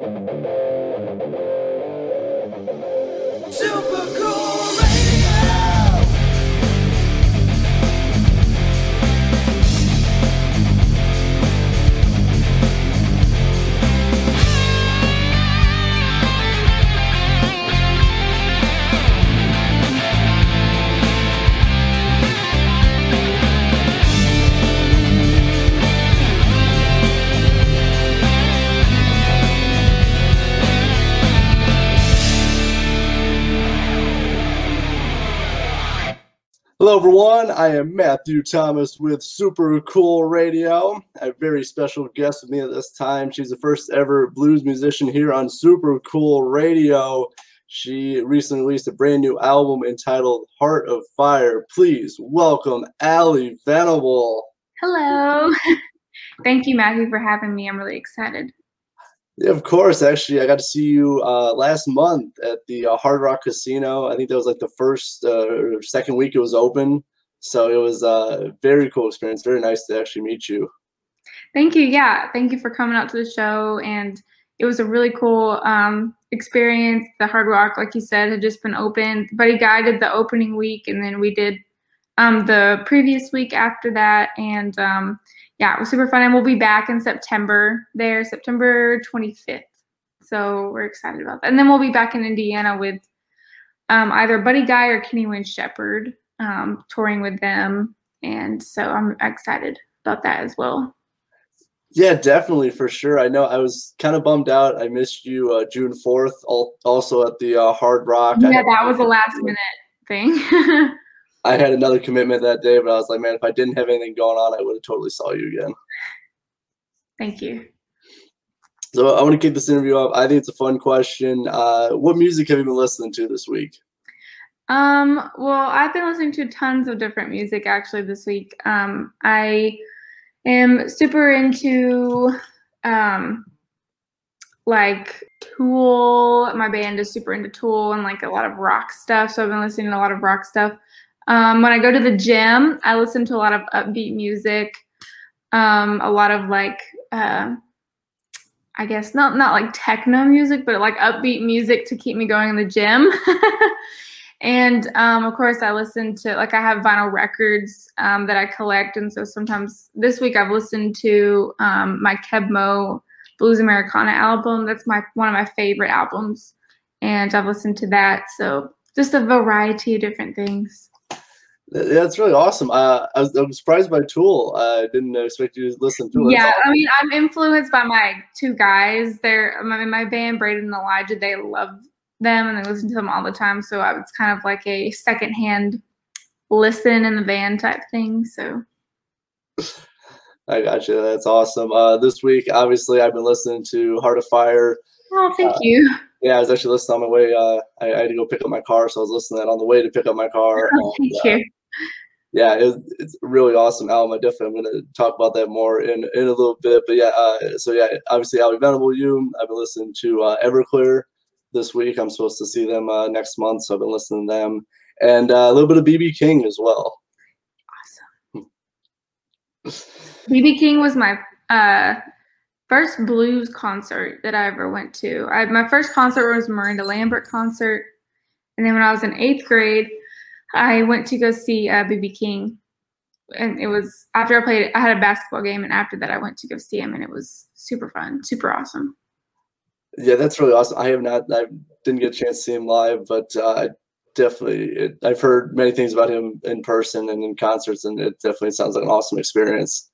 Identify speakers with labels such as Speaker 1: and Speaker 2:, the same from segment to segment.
Speaker 1: Hello, everyone. I am Matthew Thomas with Super Cool Radio. A very special guest with me at this time. She's the first ever blues musician here on Super Cool Radio. She recently released a brand new album entitled Heart of Fire. Please welcome Ally Venable.
Speaker 2: Hello. Thank you, Matthew, for having me. I'm really excited.
Speaker 1: Yeah, of course. Actually, I got to see you uh, last month at the uh, Hard Rock Casino. I think that was like the first uh, or second week it was open. So it was a very cool experience. Very nice to actually meet you.
Speaker 2: Thank you. Yeah, thank you for coming out to the show. And it was a really cool um, experience. The Hard Rock, like you said, had just been open. Buddy Guy did the opening week, and then we did um, the previous week after that. And um, yeah, it was super fun. And we'll be back in September there, September 25th. So we're excited about that. And then we'll be back in Indiana with um, either Buddy Guy or Kenny Wayne Shepherd um, touring with them. And so I'm excited about that as well.
Speaker 1: Yeah, definitely for sure. I know I was kind of bummed out. I missed you uh, June 4th, also at the uh, Hard Rock.
Speaker 2: Yeah, that was a last minute thing.
Speaker 1: I had another commitment that day, but I was like, man, if I didn't have anything going on, I would have totally saw you again.
Speaker 2: Thank you.
Speaker 1: So I want to kick this interview up. I think it's a fun question. Uh, what music have you been listening to this week?
Speaker 2: Um, well, I've been listening to tons of different music actually this week. Um, I am super into um, like Tool. My band is super into Tool and like a lot of rock stuff. So I've been listening to a lot of rock stuff. Um, when I go to the gym, I listen to a lot of upbeat music, um, a lot of like, uh, I guess not not like techno music, but like upbeat music to keep me going in the gym. and um, of course, I listen to like I have vinyl records um, that I collect, and so sometimes this week I've listened to um, my Keb' Mo' Blues Americana album. That's my one of my favorite albums, and I've listened to that. So just a variety of different things.
Speaker 1: That's really awesome. Uh, I, was, I was surprised by Tool. I didn't expect you to listen to
Speaker 2: it. Yeah, I mean, I'm influenced by my two guys. They're my, my band, Braden and Elijah. They love them and they listen to them all the time. So it's kind of like a secondhand listen in the band type thing. So
Speaker 1: I got you. That's awesome. Uh, this week, obviously, I've been listening to Heart of Fire.
Speaker 2: Oh, thank uh, you.
Speaker 1: Yeah, I was actually listening on my way. Uh, I, I, had to go pick up my car, so I was listening on the way to pick up my car.
Speaker 2: Oh, thank
Speaker 1: and, you. Yeah, it, it's a really awesome album. I definitely am going to talk about that more in, in a little bit. But yeah, uh, so yeah, obviously Ally Venable, you. I've been listening to uh, Everclear this week. I'm supposed to see them uh, next month, so I've been listening to them, and uh, a little bit of BB King as well.
Speaker 2: Awesome. BB King was my uh, first blues concert that I ever went to. I, my first concert was Miranda Lambert concert, and then when I was in eighth grade I went to go see uh, BB King, and it was after I played. I had a basketball game, and after that, I went to go see him, and it was super fun, super awesome.
Speaker 1: Yeah, that's really awesome. I have not. I didn't get a chance to see him live, but uh, definitely, it, I've heard many things about him in person and in concerts, and it definitely sounds like an awesome experience.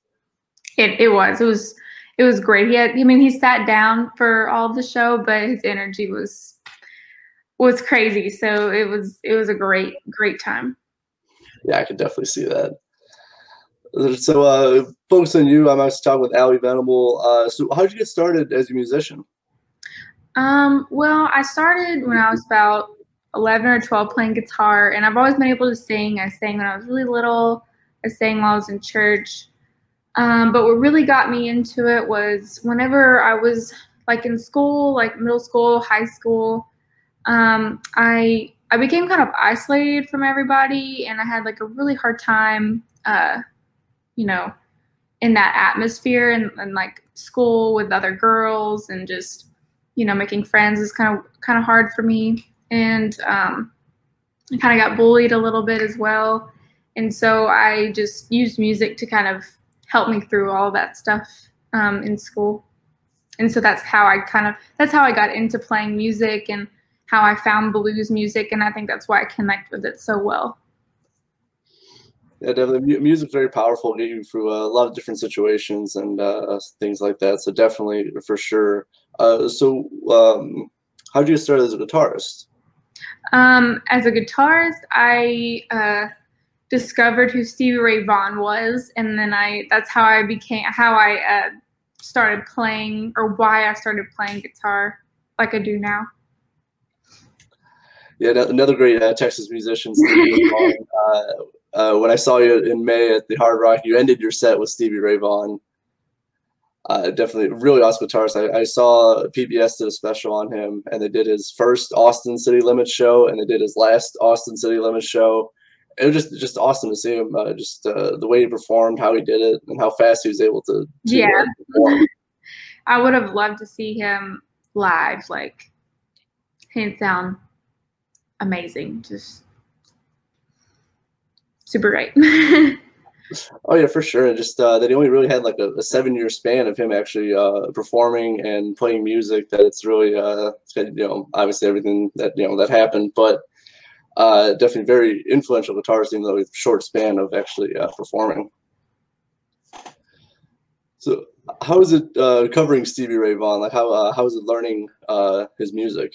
Speaker 2: It it was. It was. It was great. He had. I mean, he sat down for all the show, but his energy was was crazy. So it was it was a great great time.
Speaker 1: Yeah, I could definitely see that. So, uh, focus on you. I'm actually talking with Ally Venable. Uh, so, how did you get started as a musician?
Speaker 2: Um, well, I started when I was about 11 or 12 playing guitar, and I've always been able to sing. I sang when I was really little. I sang while I was in church. Um, but what really got me into it was whenever I was like in school, like middle school, high school, um, I I became kind of isolated from everybody, and I had like a really hard time, uh, you know, in that atmosphere and, and like school with other girls, and just you know, making friends is kind of kind of hard for me, and um, I kind of got bullied a little bit as well. And so I just used music to kind of help me through all that stuff um, in school. And so that's how I kind of that's how I got into playing music and how I found blues music, and I think that's why I connect with it so well.
Speaker 1: Yeah, definitely. Music's very powerful, get you through a lot of different situations and uh, things like that. So definitely, for sure. Uh, so, um, how did you start as a guitarist?
Speaker 2: Um, as a guitarist, I uh, discovered who Stevie Ray Vaughan was, and then I that's how I became how I uh, started playing or why I started playing guitar like I do now.
Speaker 1: Yeah, another great uh, Texas musician. Stevie Vaughan. Uh, uh, when I saw you in May at the Hard Rock, you ended your set with Stevie Ray Vaughan. Uh, definitely really awesome guitarist. I, I, saw PBS did a special on him, and they did his first Austin City Limits show, and they did his last Austin City Limits show. It was just just awesome to see him, uh, just uh, the way he performed, how he did it, and how fast he was able to. to
Speaker 2: yeah, I would have loved to see him live. Like, hands down, amazing. Just super great.
Speaker 1: oh yeah, for sure. Just uh, that he only really had like a, a seven-year span of him actually uh, performing and playing music. That it's really, uh, you know, obviously everything that you know that happened, but uh, definitely very influential guitarist, even though short span of actually uh, performing. So, how is it uh, covering Stevie Ray Vaughan? Like, how uh, how is it learning uh, his music?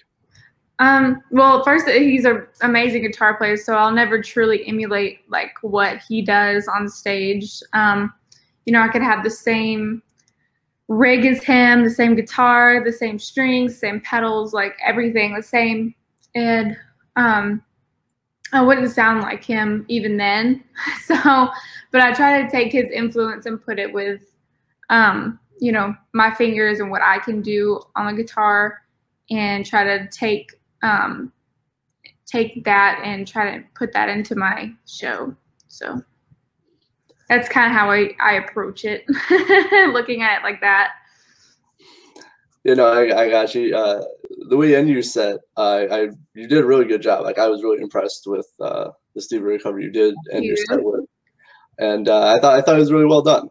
Speaker 2: Um, well, first, he's an amazing guitar player, so I'll never truly emulate like what he does on stage. Um, you know, I could have the same rig as him, the same guitar, the same strings, same pedals, like everything the same, and um, I wouldn't sound like him even then. So, but I try to take his influence and put it with, um, you know, my fingers and what I can do on the guitar, and try to take um, take that and try to put that into my show. So that's kind of how I, I approach it, looking at it like that.
Speaker 1: You know, I, I got you. Uh, the way you you set, uh, I you did a really good job. Like I was really impressed with uh, the Steve Ray cover you did and you. your set with, and uh, I thought I thought it was really well done.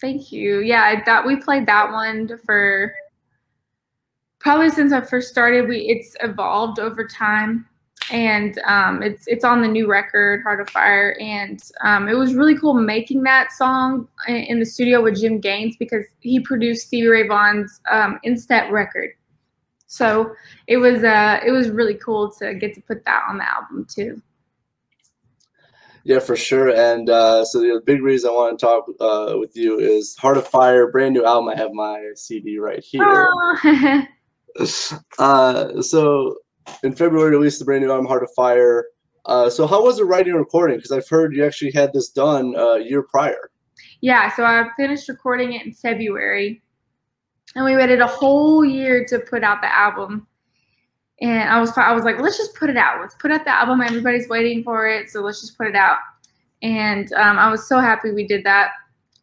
Speaker 2: Thank you. Yeah, I thought we played that one for probably since I first started, we it's evolved over time, and um, it's it's on the new record, Heart of Fire, and um, it was really cool making that song in the studio with Jim Gaines because he produced Stevie Ray Vaughan's um, In Step record. So it was uh it was really cool to get to put that on the album too.
Speaker 1: Yeah, for sure. And uh, so the big reason I want to talk uh, with you is Heart of Fire, brand new album. I have my CD right here. Oh. Uh, so in February, released the brand new album Heart of Fire. Uh, so how was the writing and recording? Because I've heard you actually had this done uh, a year prior.
Speaker 2: Yeah, so I finished recording it in February, and we waited a whole year to put out the album. And I was I was like, let's just put it out. Let's put out the album. Everybody's waiting for it, so let's just put it out. And um, I was so happy we did that.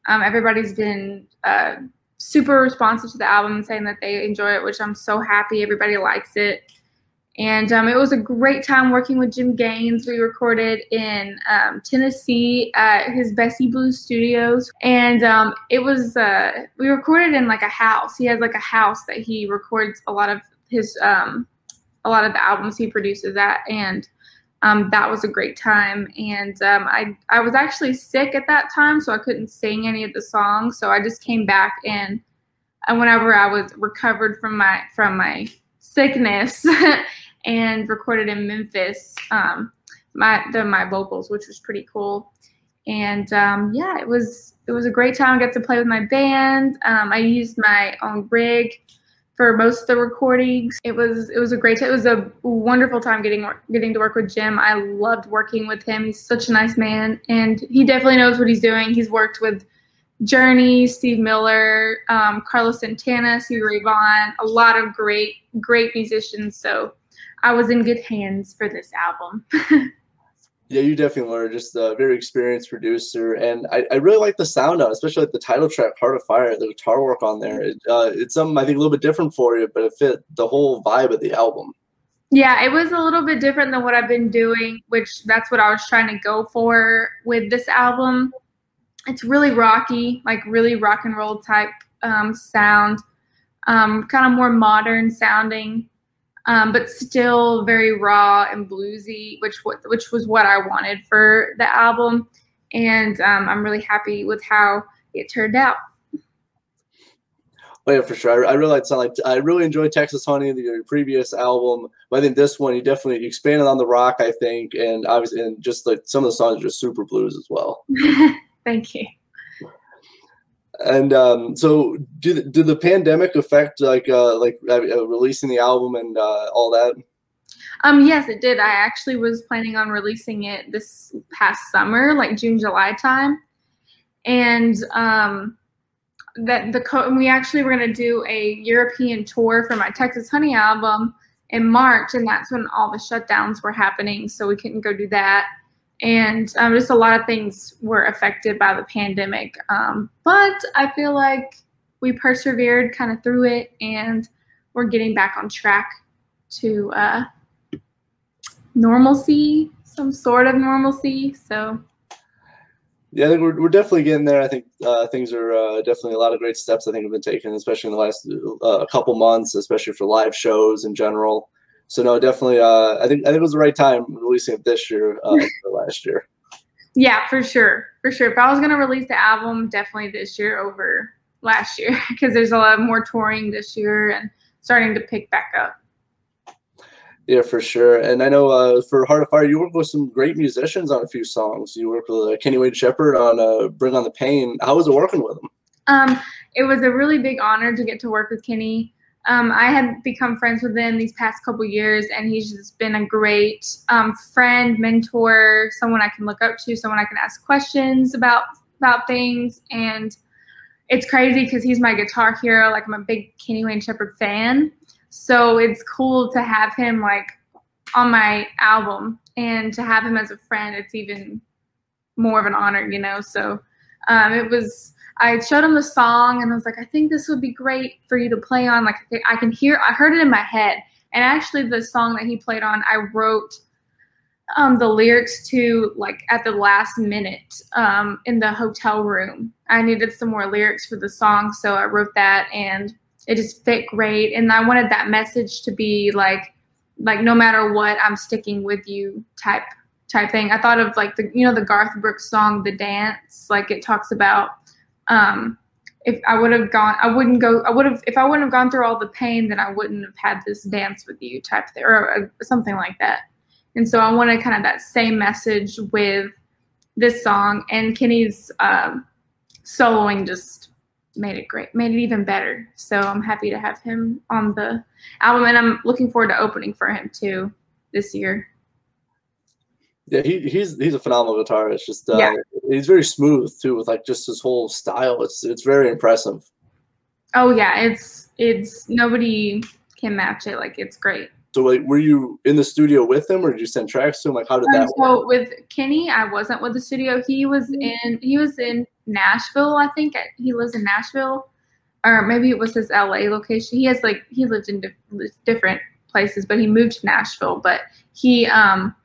Speaker 2: Um, everybody's been uh, super responsive to the album, saying that they enjoy it, which I'm so happy everybody likes it. And um, it was a great time working with Jim Gaines. We recorded in um, Tennessee at his Bessie Blues Studios, and um, it was uh, we recorded in like a house. He has like a house that he records a lot of his um, a lot of the albums he produces at, and um, that was a great time. And um, I I was actually sick at that time, so I couldn't sing any of the songs. So I just came back and and whenever I was recovered from my from my sickness and recorded in Memphis, um, my the my vocals, which was pretty cool. And um, yeah, it was it was a great time. I got to play with my band. Um, I used my own rig for most of the recordings. It was it was a great it was a wonderful time getting getting to work with Jim. I loved working with him. He's such a nice man and he definitely knows what he's doing. He's worked with Journey, Steve Miller, um, Carlos Santana, Stevie Ray Vaughan, a lot of great great musicians. So I was in good hands for this album.
Speaker 1: Yeah, you definitely were just a very experienced producer, and I, I really like the sound it, especially like the title track, "Heart of Fire." The guitar work on there, it, uh, it's something I think a little bit different for you, but it fit the whole vibe of the album.
Speaker 2: Yeah, it was a little bit different than what I've been doing, which that's what I was trying to go for with this album. It's really rocky, like really rock and roll type um, sound, um, kind of more modern sounding um, but still very raw and bluesy, which which was what I wanted for the album, and um, I'm really happy with how it turned out.
Speaker 1: Oh yeah, for sure. I, I really like, like I really enjoyed Texas Honey, the previous album. But I think this one, you definitely expanded on the rock. I think, and obviously, and just like some of the songs are just super blues as well.
Speaker 2: Thank you.
Speaker 1: And um, so, did did the pandemic affect like uh, like uh, uh, releasing the album and uh, all that?
Speaker 2: Um, yes, it did. I actually was planning on releasing it this past summer, like June, July time, and um, that the co- we actually were gonna do a European tour for my Texas Honey album in March, and that's when all the shutdowns were happening, so we couldn't go do that and um, just a lot of things were affected by the pandemic. Um, but I feel like we persevered kind of through it, and we're getting back on track to uh, normalcy, some sort of normalcy. So.
Speaker 1: Yeah, I think we're, we're definitely getting there. I think uh, things are uh, definitely a lot of great steps I think have been taken, especially in the last uh, couple months, especially for live shows in general so no, definitely. Uh, I think I think it was the right time releasing it this year uh, last year.
Speaker 2: Yeah, for sure, for sure. If I was gonna release the album, definitely this year over last year because there's a lot more touring this year and starting to pick back up.
Speaker 1: Yeah, for sure. And I know uh, for Heart of Fire, you work with some great musicians on a few songs. You worked with uh, Kenny Wayne Shepherd on uh, "Bring on the Pain." How was it working with him?
Speaker 2: Um, it was a really big honor to get to work with Kenny um, I had become friends with him these past couple years, and he's just been a great um, friend, mentor, someone I can look up to, someone I can ask questions about about things. And it's crazy because he's my guitar hero. Like I'm a big Kenny Wayne Shepherd fan, so it's cool to have him like on my album, and to have him as a friend, it's even more of an honor, you know. So um, it was I showed him the song and I was like, I think this would be great for you to play on. Like I can hear, I heard it in my head. And actually, the song that he played on, I wrote um, the lyrics to like at the last minute um, in the hotel room. I needed some more lyrics for the song, so I wrote that, and it just fit great. And I wanted that message to be like, like no matter what, I'm sticking with you type type thing. I thought of like the you know the Garth Brooks song, The Dance. Like it talks about um, if I would have gone, I wouldn't go. I would have if I wouldn't have gone through all the pain, then I wouldn't have had this dance with you type thing or uh, something like that. And so I wanted kind of that same message with this song, and Kenny's um, soloing just made it great, made it even better. So I'm happy to have him on the album, and I'm looking forward to opening for him too this year.
Speaker 1: Yeah, he, he's he's a phenomenal guitarist. Just uh, yeah. he's very smooth too, with like just his whole style. It's it's very impressive.
Speaker 2: Oh yeah, it's it's nobody can match it. Like it's great.
Speaker 1: So like, were you in the studio with him, or did you send tracks to him? Like, how did um, that?
Speaker 2: So work? with Kenny, I wasn't with the studio. He was in he was in Nashville. I think he lives in Nashville, or maybe it was his LA location. He has like he lived in different places, but he moved to Nashville. But he um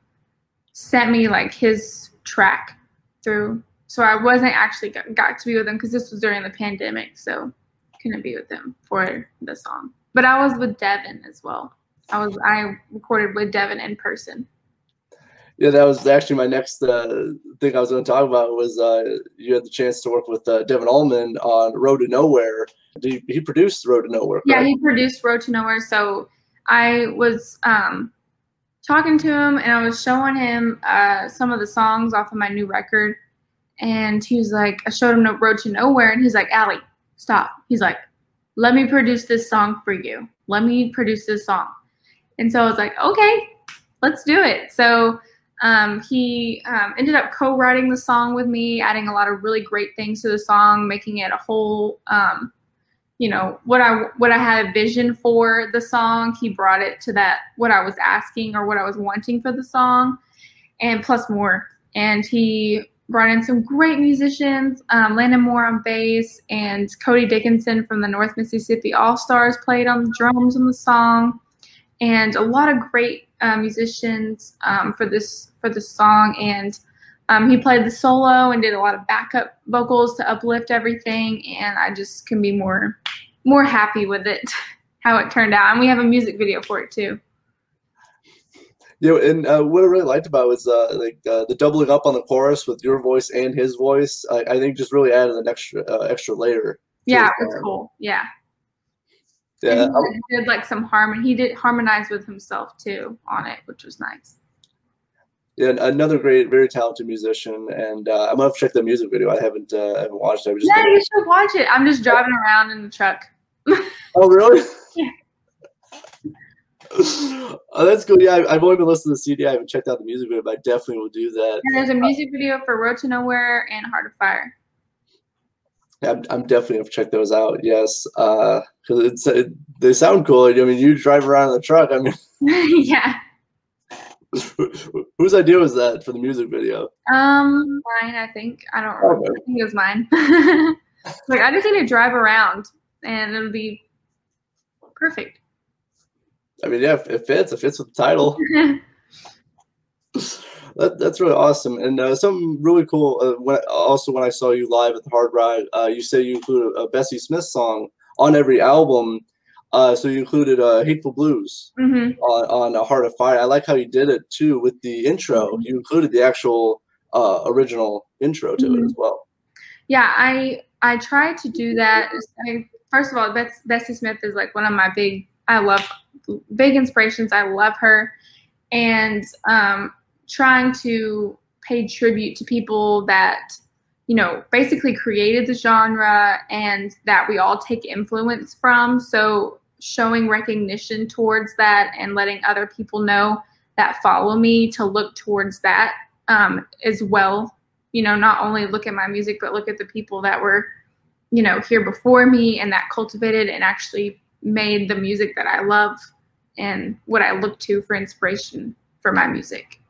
Speaker 2: sent me like his track through. So I wasn't actually got, got to be with him because this was during the pandemic, so couldn't be with him for the song. But I was with Devon as well. I was I recorded with Devon in person.
Speaker 1: Yeah, that was actually my next uh, thing I was going to talk about was uh, you had the chance to work with uh, Devon Allman on Road to Nowhere. He, he produced Road to Nowhere.
Speaker 2: Correct? Yeah, he produced Road to Nowhere. So I was um, talking to him and I was showing him uh, some of the songs off of my new record. And he was like, I showed him the Road to Nowhere, and he's like, Ally, stop. He's like, let me produce this song for you. Let me produce this song. And so I was like, okay, let's do it. So um, he um, ended up co-writing the song with me, adding a lot of really great things to the song, making it a whole um, you know what I what I had a vision for the song. He brought it to that what I was asking or what I was wanting for the song, and plus more. And he brought in some great musicians, um, Landon Moore on bass, and Cody Dickinson from the North Mississippi All Stars played on the drums on the song, and a lot of great uh, musicians um, for this for this song. And um, he played the solo and did a lot of backup vocals to uplift everything. And I just can be more more happy with it, how it turned out. And we have a music video for it too.
Speaker 1: Yeah, and uh, what I really liked about it was uh, like uh, the doubling up on the chorus with your voice and his voice. I, I think just really added an extra uh, extra layer.
Speaker 2: Yeah, it was cool. Yeah.
Speaker 1: Yeah,
Speaker 2: and he did like some harmony. He did harmonize with himself too on it, which was nice.
Speaker 1: Yeah, another great, very talented musician, and uh, I'm gonna check the music video. I haven't, uh, haven't watched. It. I
Speaker 2: yeah, you should watch it. I'm just driving around in the truck.
Speaker 1: oh, really? Yeah. oh, that's good. Yeah, I've only been listening to the CD. I haven't checked out the music video, but I definitely will do that.
Speaker 2: And there's a music video for Road to Nowhere and Heart of Fire.
Speaker 1: Yeah, I'm, I'm definitely gonna check those out. Yes, because uh, it's it, they sound cool. I mean, you drive around in the truck. I mean,
Speaker 2: yeah.
Speaker 1: Whose idea was that for the music video?
Speaker 2: Um, mine. I think. I don't remember. Okay. I think it was mine. like I just need to drive around, and it'll be perfect.
Speaker 1: I mean, yeah, it fits. It fits with the title. that, that's really awesome. And uh, something really cool. Uh, when, also, when I saw you live at the Hard Rock, uh, you say you include a, a, Bessie Smith song on every album. Uh, so you included uh, "Hateful Blues"
Speaker 2: mm-hmm.
Speaker 1: on, on "A Heart of Fire." I like how you did it too with the intro. Mm-hmm. You included the actual uh, original intro to mm-hmm. it as well.
Speaker 2: Yeah, I I tried to do that. I, first of all, Bessie Smith is like one of my big. I love big inspirations. I love her, and um, trying to pay tribute to people that you know basically created the genre and that we all take influence from. So showing recognition towards that and letting other people know that follow me to look towards that um, as well. You know, not only look at my music, but look at the people that were, you know, here before me and that cultivated and actually made the music that I love and what I look to for inspiration for my music.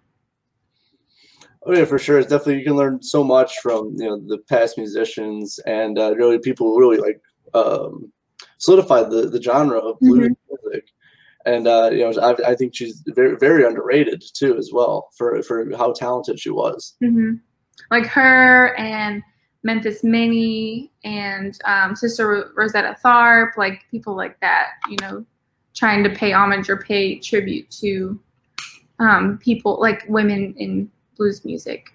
Speaker 1: Oh yeah, for sure. It's definitely you can learn so much from you know the past musicians and uh, really people really like um, solidified the the genre of blues mm-hmm. music. And uh, you know, I, I, think she's very very underrated too as well for for how talented she was.
Speaker 2: Mm-hmm. Like her and Memphis Minnie and um, Sister Rosetta Tharpe, like people like that. You know, trying to pay homage or pay tribute to um, people like women in blues music.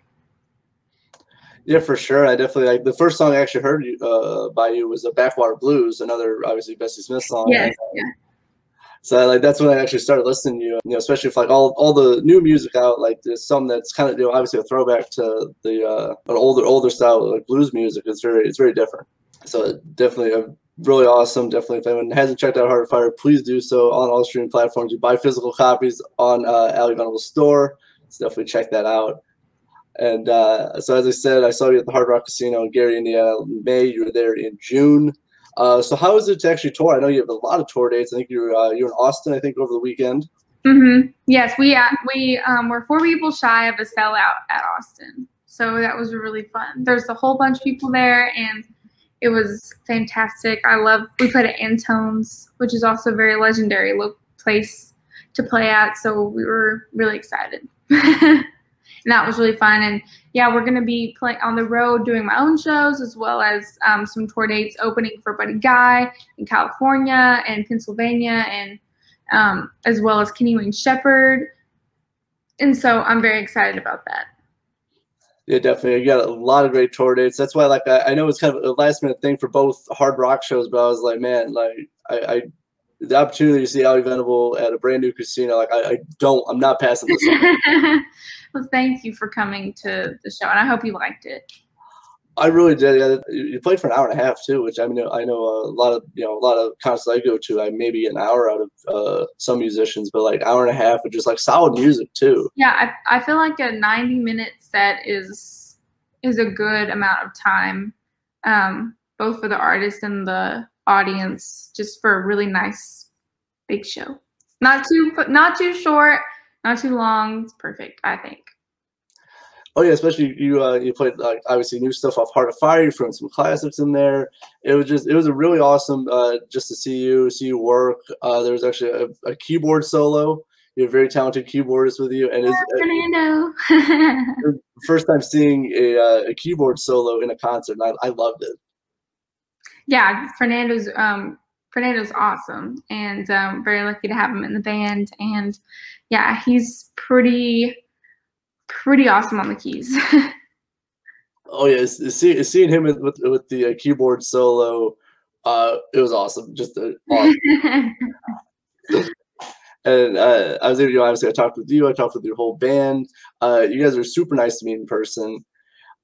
Speaker 1: Yeah, for sure. I definitely like the first song I actually heard uh, by you was "The Backwater Blues," another obviously Bessie Smith song.
Speaker 2: Yes, yeah.
Speaker 1: So like that's when I actually started listening to you. You know, especially if like all, all the new music out, like there's some that's kind of you know obviously a throwback to the uh, an older older style like blues music. It's very it's very different. So definitely a really awesome. Definitely, if anyone hasn't checked out Heart of Fire, please do so on all streaming platforms. You buy physical copies on uh, Ally Venable Store. So definitely check that out. And uh, so, as I said, I saw you at the Hard Rock Casino in Gary, Indiana, in May. You were there in June. Uh, so, how is it to actually tour? I know you have a lot of tour dates. I think you're uh, you're in Austin. I think over the weekend.
Speaker 2: Mm-hmm. Yes, we uh, we um, were four people shy of a sellout at Austin, so that was really fun. There's a whole bunch of people there, and it was fantastic. I love. We played at Antone's, which is also a very legendary place to play at. So we were really excited, and that was really fun. And yeah, we're gonna be playing on the road, doing my own shows as well as um, some tour dates opening for Buddy Guy in California and Pennsylvania, and um, as well as Kenny Wayne Shepherd. And so I'm very excited about that.
Speaker 1: Yeah, definitely. You got a lot of great tour dates. That's why, like, I, I know it's kind of a last minute thing for both hard rock shows, but I was like, man, like, I, I the opportunity to see Ally Venable at a brand new casino, like, I, I don't, I'm not passing this.
Speaker 2: well, thank you for coming to the show, and I hope you liked it.
Speaker 1: I really did. Yeah, you played for an hour and a half too, which I mean, I know a lot of you know a lot of concerts I go to. I maybe an hour out of uh, some musicians, but like hour and a half of just like solid music too.
Speaker 2: Yeah, I I feel like a ninety minute set is is a good amount of time, um, both for the artist and the audience, just for a really nice big show. Not too not too short, not too long. It's perfect, I think.
Speaker 1: Oh yeah, especially you. Uh, you played like obviously new stuff off Heart of Fire. You threw some classics in there. It was just it was a really awesome uh, just to see you see you work. Uh, there was actually a, a keyboard solo. You have a very talented keyboardist with you, and it's
Speaker 2: Fernando.
Speaker 1: first time seeing a, uh, a keyboard solo in a concert. And I, I loved it.
Speaker 2: yeah, Fernando's um Fernando's awesome, and um, very lucky to have him in the band. And yeah, he's pretty pretty awesome on the keys.
Speaker 1: Oh yeah, see, seeing him with with, the uh, keyboard solo. Uh, it was awesome. Just uh, awesome. and uh, I was able to obviously I talked with you. I talked with your whole band. Uh, you guys are super nice to me in person,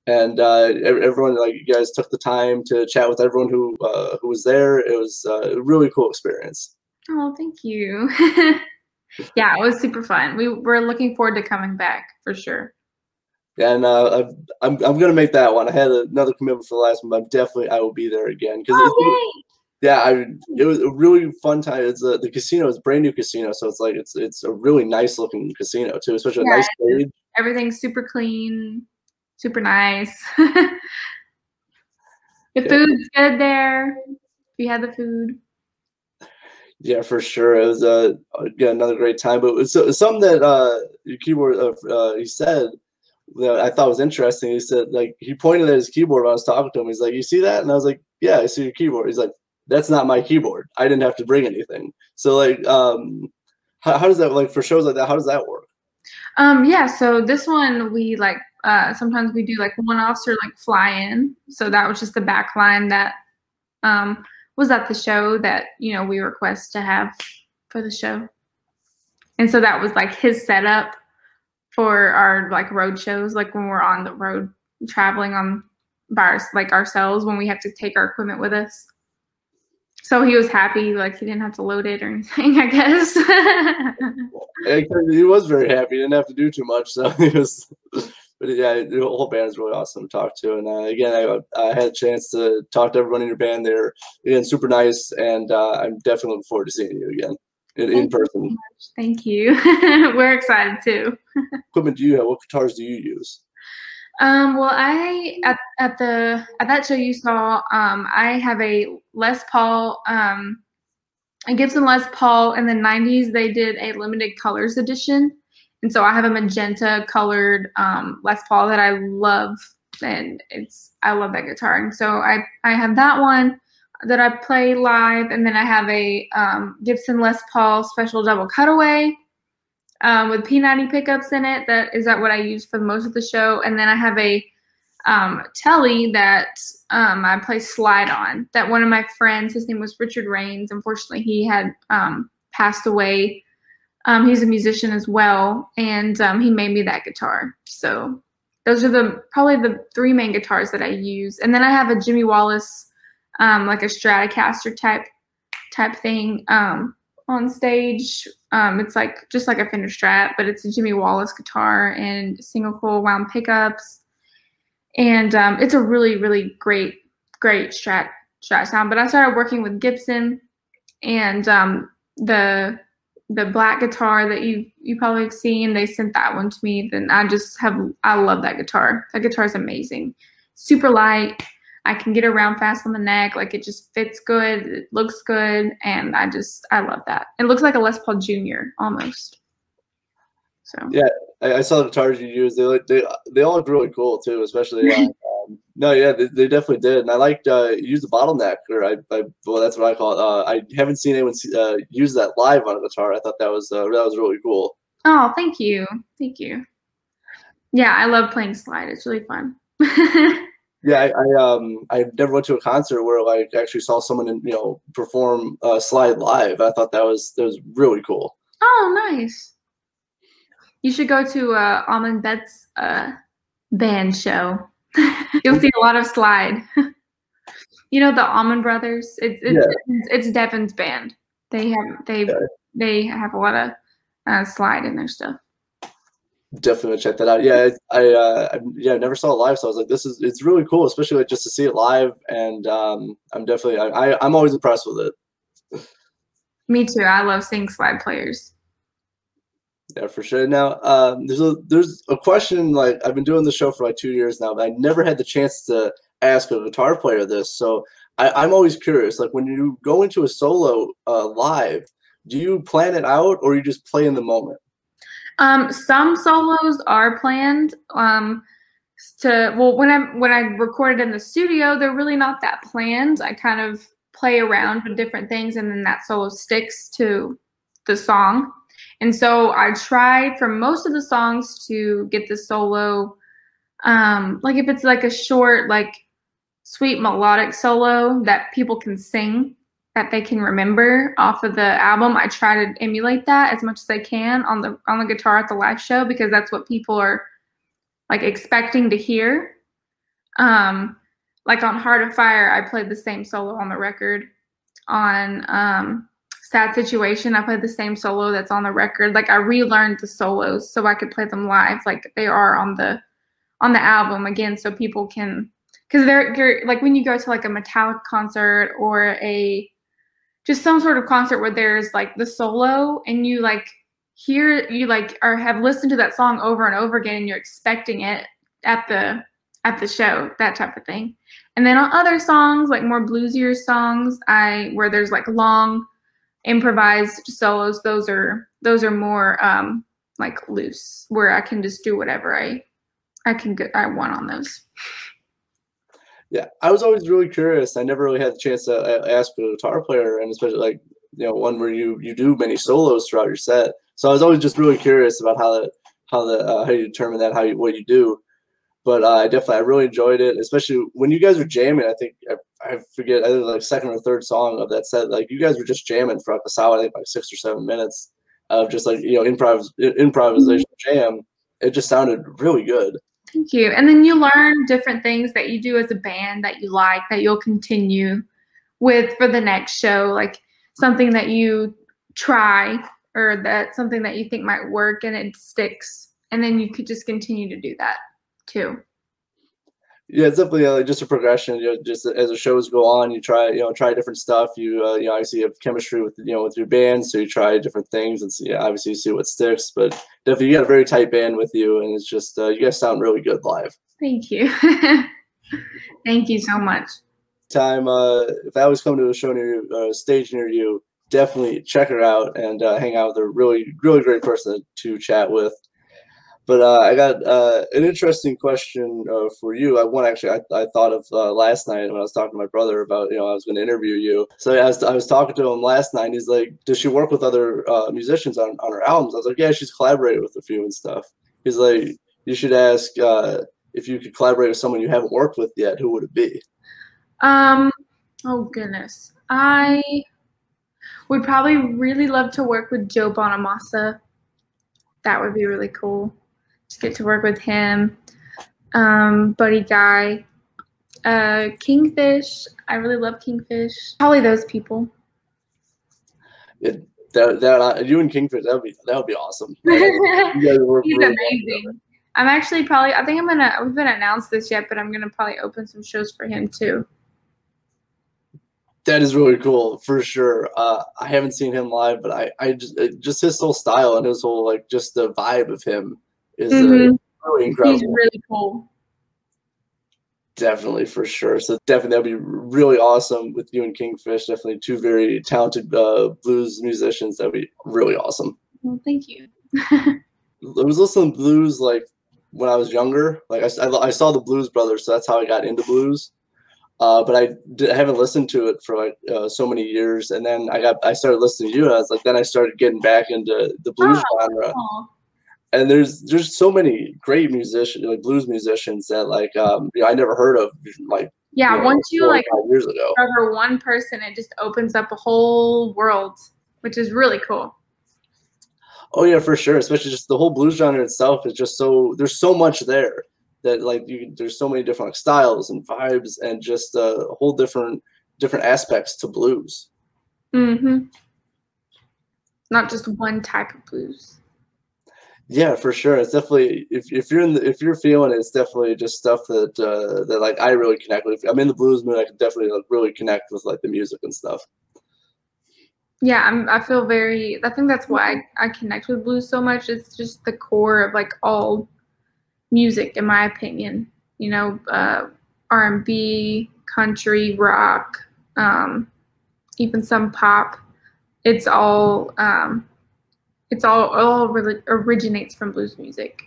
Speaker 1: and uh, everyone like you guys took the time to chat with everyone who uh, who was there. It was uh, a really cool experience.
Speaker 2: oh, thank you. yeah, it was super fun. We we're looking forward to coming back for sure.
Speaker 1: And uh, I'm I'm I'm gonna make that one. I had another commitment for the last one, but I'm definitely I will be there again because
Speaker 2: Oh,
Speaker 1: yeah, I it was a really fun time. It's a, the casino is brand new casino, so it's like it's it's a really nice looking casino too, especially a nice stage.
Speaker 2: Everything's super clean, super nice. the
Speaker 1: Yeah.
Speaker 2: food's good there. We had the food.
Speaker 1: Yeah, for sure. It was uh, again another great time. But so, something that uh, your keyboard uh, uh, he said that I thought was interesting. He said like he pointed at his keyboard when I was talking to him. He's like, "You see that?" And I was like, "Yeah, I see your keyboard." He's like, "That's not my keyboard. I didn't have to bring anything." So like, um, how, how does that like for shows like that? How does that work?
Speaker 2: Um, yeah, so this one we like uh sometimes we do like one offs or like fly in. So that was just the back line that um was at the show that, you know, we request to have for the show. And so that was like his setup for our like road shows, like when we're on the road traveling on by our, like ourselves when we have to take our equipment with us. So he was happy, like he didn't have to load it or anything, I guess.
Speaker 1: He was very happy. He didn't have to do too much, so he was. But yeah, the whole band is really awesome to talk to. And uh, again, I, I had a chance to talk to everyone in your band. They're again super nice, and uh, I'm definitely looking forward to seeing you again in, in
Speaker 2: Thank you so
Speaker 1: person.
Speaker 2: Thank you. We're excited too.
Speaker 1: Equipment do you have? What guitars do you use?
Speaker 2: Um, well, I at at the at that show you saw, um, I have a Les Paul, um, a Gibson Les Paul. In the '90s, they did a limited colors edition, and so I have a magenta colored um, Les Paul that I love, and it's I love that guitar. And so I I have that one that I play live, and then I have a um, Gibson Les Paul special double cutaway um, with P90 pickups in it. That is that what I use for most of the show. And then I have a um, Tele that um, I play slide on. That one of my friends, his name was Richard Rains. Unfortunately, he had um, passed away. Um, he's a musician as well, and um, he made me that guitar. So those are the probably the three main guitars that I use. And then I have a Jimmy Wallace, um, like a Stratocaster type type thing um, on stage. Um, it's like just like a Fender Strat, but it's a Jimmy Wallace guitar and single coil wound pickups, and um, it's a really really great great Strat Strat sound. But I started working with Gibson, and the the black guitar that you you probably have seen, they sent that one to me. Then I just have I love that guitar. That guitar is amazing, super light. I can get around fast on the neck. Like it just fits good. It looks good. And I just, I love that. It looks like a Les Paul Jr. almost. So,
Speaker 1: Yeah. I, I saw the guitars you use. They look, they they all look really cool too, especially. Uh, no, yeah, they, they definitely did. And I liked uh, used the bottleneck, or I, I well, that's what I call it. Uh, I haven't seen anyone see, uh, use that live on a guitar. I thought that was uh, that was really cool.
Speaker 2: oh, thank you. Thank you. Yeah, I love playing slide. It's really fun.
Speaker 1: Yeah, I, I um I never went to a concert where like actually saw someone you know perform uh, slide live. I thought that was that was really cool.
Speaker 2: oh, nice. You should go to uh, Allman Betts' uh, band show. You'll see a lot of slide. you know the Allman Brothers. It's it's,
Speaker 1: Yeah.
Speaker 2: it's Devon's band. They have they
Speaker 1: Okay.
Speaker 2: they have a lot of uh, slide in their stuff.
Speaker 1: Definitely gonna check that out. Yeah, I, I uh I, yeah never saw it live, so I was like, this is it's really cool, especially like just to see it live. And um I'm definitely I, I I'm always impressed with it.
Speaker 2: Me too. I love seeing slide players.
Speaker 1: Yeah, for sure. Now, um, there's a there's a question like I've been doing the show for like two years now, but I never had the chance to ask a guitar player this. So I, am always curious. Like when you go into a solo uh, live, do you plan it out or you just play in the moment?
Speaker 2: Um, some solos are planned. Um, to well, when I when I recorded in the studio, they're really not that planned. I kind of play around with different things, and then that solo sticks to the song. And so I try for most of the songs to get the solo, um, like if it's like a short, like sweet melodic solo that people can sing, that they can remember off of the album. I try to emulate that as much as I can on the on the guitar at the live show because that's what people are like expecting to hear. Um, like on Heart of Fire, I played the same solo on the record. On um, Sad Situation, I played the same solo that's on the record. Like I relearned the solos so I could play them live, like they are on the on the album again, so people can because they're like when you go to like a Metallica concert or a just some sort of concert where there's like the solo and you like hear you like or have listened to that song over and over again and you're expecting it at the at the show that type of thing. And then on other songs like more bluesier songs i where there's like long improvised solos those are those are more um like loose where i can just do whatever i i can get i want on those
Speaker 1: yeah, I was always really curious. I never really had the chance to uh, ask a guitar player, and especially like you know one where you you do many solos throughout your set. So I was always just really curious about how that how the uh, how you determine that, how you what you do. But uh, I definitely I really enjoyed it, especially when you guys were jamming. I think I, I forget I think like second or third song of that set. Like you guys were just jamming for like a solid I think like six or seven minutes of just like you know improv improvisation jam. It just sounded really good.
Speaker 2: Thank you. And then you learn different things that you do as a band that you like that you'll continue with for the next show, like something that you try or that something that you think might work and it sticks. And then you could just continue to do that too.
Speaker 1: Yeah, it's definitely uh, just a progression. You know, just as the shows go on, you try, you know, try different stuff. You, uh, you know, obviously have chemistry with, you know, with your band, so you try different things, and see, obviously you see what sticks. But definitely, you got a very tight band with you, and it's just uh, you guys sound really good live.
Speaker 2: Thank you, thank you so much.
Speaker 1: Time, uh, if I was coming to a show near you, uh, stage near you, definitely check her out and uh, hang out with her. Really, really great person to chat with. But uh, I got uh, an interesting question uh, for you. I one actually I, I thought of uh, last night when I was talking to my brother about you know I was going to interview you. So I was, I was talking to him last night. He's like, "Does she work with other uh, musicians on, on her albums?" I was like, "Yeah, she's collaborated with a few and stuff." He's like, "You should ask uh, if you could collaborate with someone you haven't worked with yet. Who would it be?"
Speaker 2: Um. Oh goodness, I would probably really love to work with Joe Bonamassa. That would be really cool to get to work with him. Um, Buddy Guy, uh, Kingfish. I really love Kingfish. Probably those people.
Speaker 1: that that uh, you and Kingfish that would be that would be awesome.
Speaker 2: He's amazing. I'm actually probably. I think I'm gonna. We haven't announced this yet, but I'm gonna probably open some shows for him too.
Speaker 1: That is really cool for sure. Uh, I haven't seen him live, but I, I just just his whole style and his whole like just the vibe of him is mm-hmm. uh, really incredible.
Speaker 2: He's really cool.
Speaker 1: Definitely, for sure. So definitely, that'd be really awesome with you and Kingfish. Definitely two very talented uh, blues musicians. That'd be really awesome.
Speaker 2: Well, thank you.
Speaker 1: I was listening to blues like when I was younger. Like I, I, saw the Blues Brothers, so that's how I got into blues. Uh, but I, did, I, haven't listened to it for like uh, so many years, and then I got I started listening to you, and I was like, then I started getting back into the blues oh, genre. Oh and there's there's so many great musicians like blues musicians that like um you know, I never heard of like
Speaker 2: yeah
Speaker 1: you know,
Speaker 2: once you like years ago. cover one person it just opens up a whole world which is really cool.
Speaker 1: Oh yeah for sure especially just the whole blues genre itself is just so there's so much there that like you, there's so many different like, styles and vibes and just uh, a whole different different aspects to blues.
Speaker 2: Mm-hmm. Not just one type of blues
Speaker 1: yeah, for sure. It's definitely if, if you're in the, if you're feeling it, it's definitely just stuff that uh, that like I really connect with. I'm in the blues mood. I can definitely like really connect with like the music and stuff.
Speaker 2: Yeah, I'm, I feel very. I think that's why I, I connect with blues so much. It's just the core of like all music, in my opinion. You know, uh, R&B, country, rock, um, even some pop. It's all um, it's all all really originates from blues music.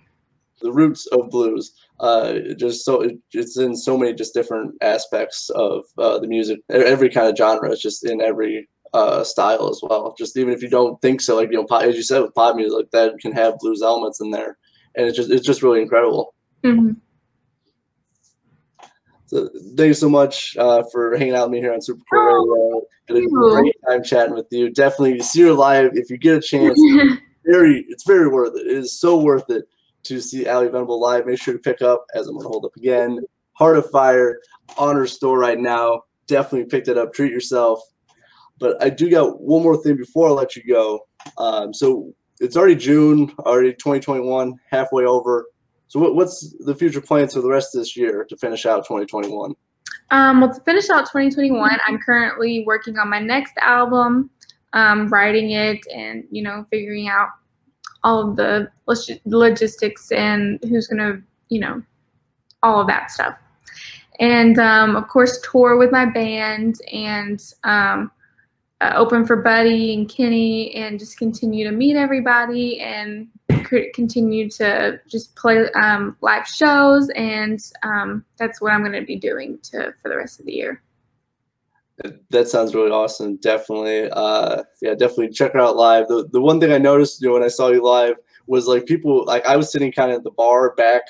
Speaker 1: The roots of blues, uh, just so it, it's in so many just different aspects of uh, the music, every kind of genre. It's just in every uh, style as well. Just even if you don't think so, like you know, pop, as you said with pop music, like that can have blues elements in there, and it's just it's just really incredible.
Speaker 2: Mm-hmm.
Speaker 1: So thank you so much uh, for hanging out with me here on Super Cool
Speaker 2: oh,
Speaker 1: Radio. Had a great time chatting with you. Definitely see you live if you get a chance. very, it's very worth it. It is so worth it to see Ally Venable live. Make sure to pick up, as I'm going to hold up again, Heart of Fire on her store right now. Definitely pick that up. Treat yourself. But I do got one more thing before I let you go. Um, so it's already June, already 2021, halfway over. So what, what's the future plans for the rest of this year to finish out 2021?
Speaker 2: Um, well, to finish out 2021, I'm currently working on my next album, um, writing it, and you know, figuring out all of the logistics and who's gonna, you know, all of that stuff. And um, of course, tour with my band and um, uh, open for Buddy and Kenny, and just continue to meet everybody and continue to just play um, live shows, and um, that's what I'm going to be doing to for the rest of the year.
Speaker 1: That sounds really awesome. Definitely, uh, yeah, definitely check her out live. The the one thing I noticed, you know, when I saw you live was like people like I was sitting kind of at the bar back,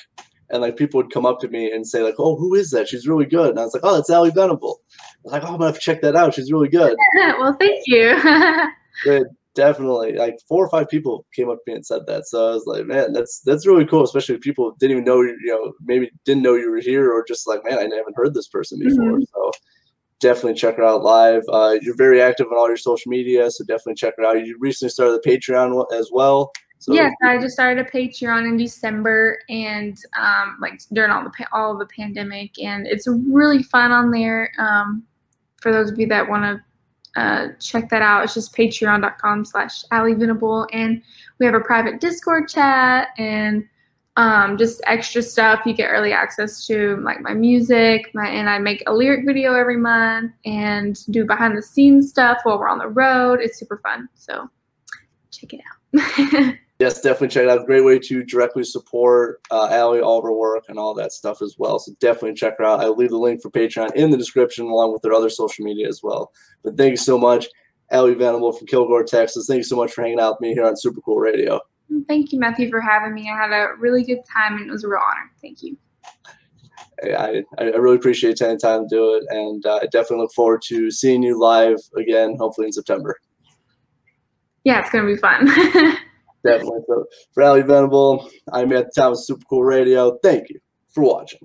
Speaker 1: and like people would come up to me and say like, "Oh, who is that? She's really good." And I was like, "Oh, that's Ally Venable." I was like, "Oh, I'm gonna have to check that out. She's really good."
Speaker 2: well, thank you.
Speaker 1: good definitely like four or five people came up to me and said that. So i was like man that's that's really cool especially if people didn't even know you know maybe didn't know you were here or just like man i haven't heard this person before. Mm-hmm. so definitely check her out live. Uh, you're very active on all your social media so definitely check her out. You recently started the patreon as well
Speaker 2: so yes i just started a patreon in december and um, like during all the all of the pandemic and it's really fun on there um, for those of you that want to uh, check that out. It's just patreon.com slash Ally Venable. And we have a private Discord chat and um, just extra stuff. You get early access to like my music, my and I make a lyric video every month and do behind the scenes stuff while we're on the road. It's super fun. So check it out.
Speaker 1: Yes, definitely check it out. Great way to directly support uh, Ally, all of her work, and all that stuff as well. So definitely check her out. I'll leave the link for Patreon in the description along with their other social media as well. But thank you so much, Ally Venable from Kilgore, Texas. Thank you so much for hanging out with me here on Super Cool Radio.
Speaker 2: Thank you, Matthew, for having me. I had a really good time and it was a real honor. Thank you.
Speaker 1: I, I really appreciate taking time to do it, and uh, I definitely look forward to seeing you live again, hopefully in September.
Speaker 2: Yeah, it's going to be fun.
Speaker 1: Definitely. So for Ally Venable, I'm at the of Super Cool Radio. Thank you for watching.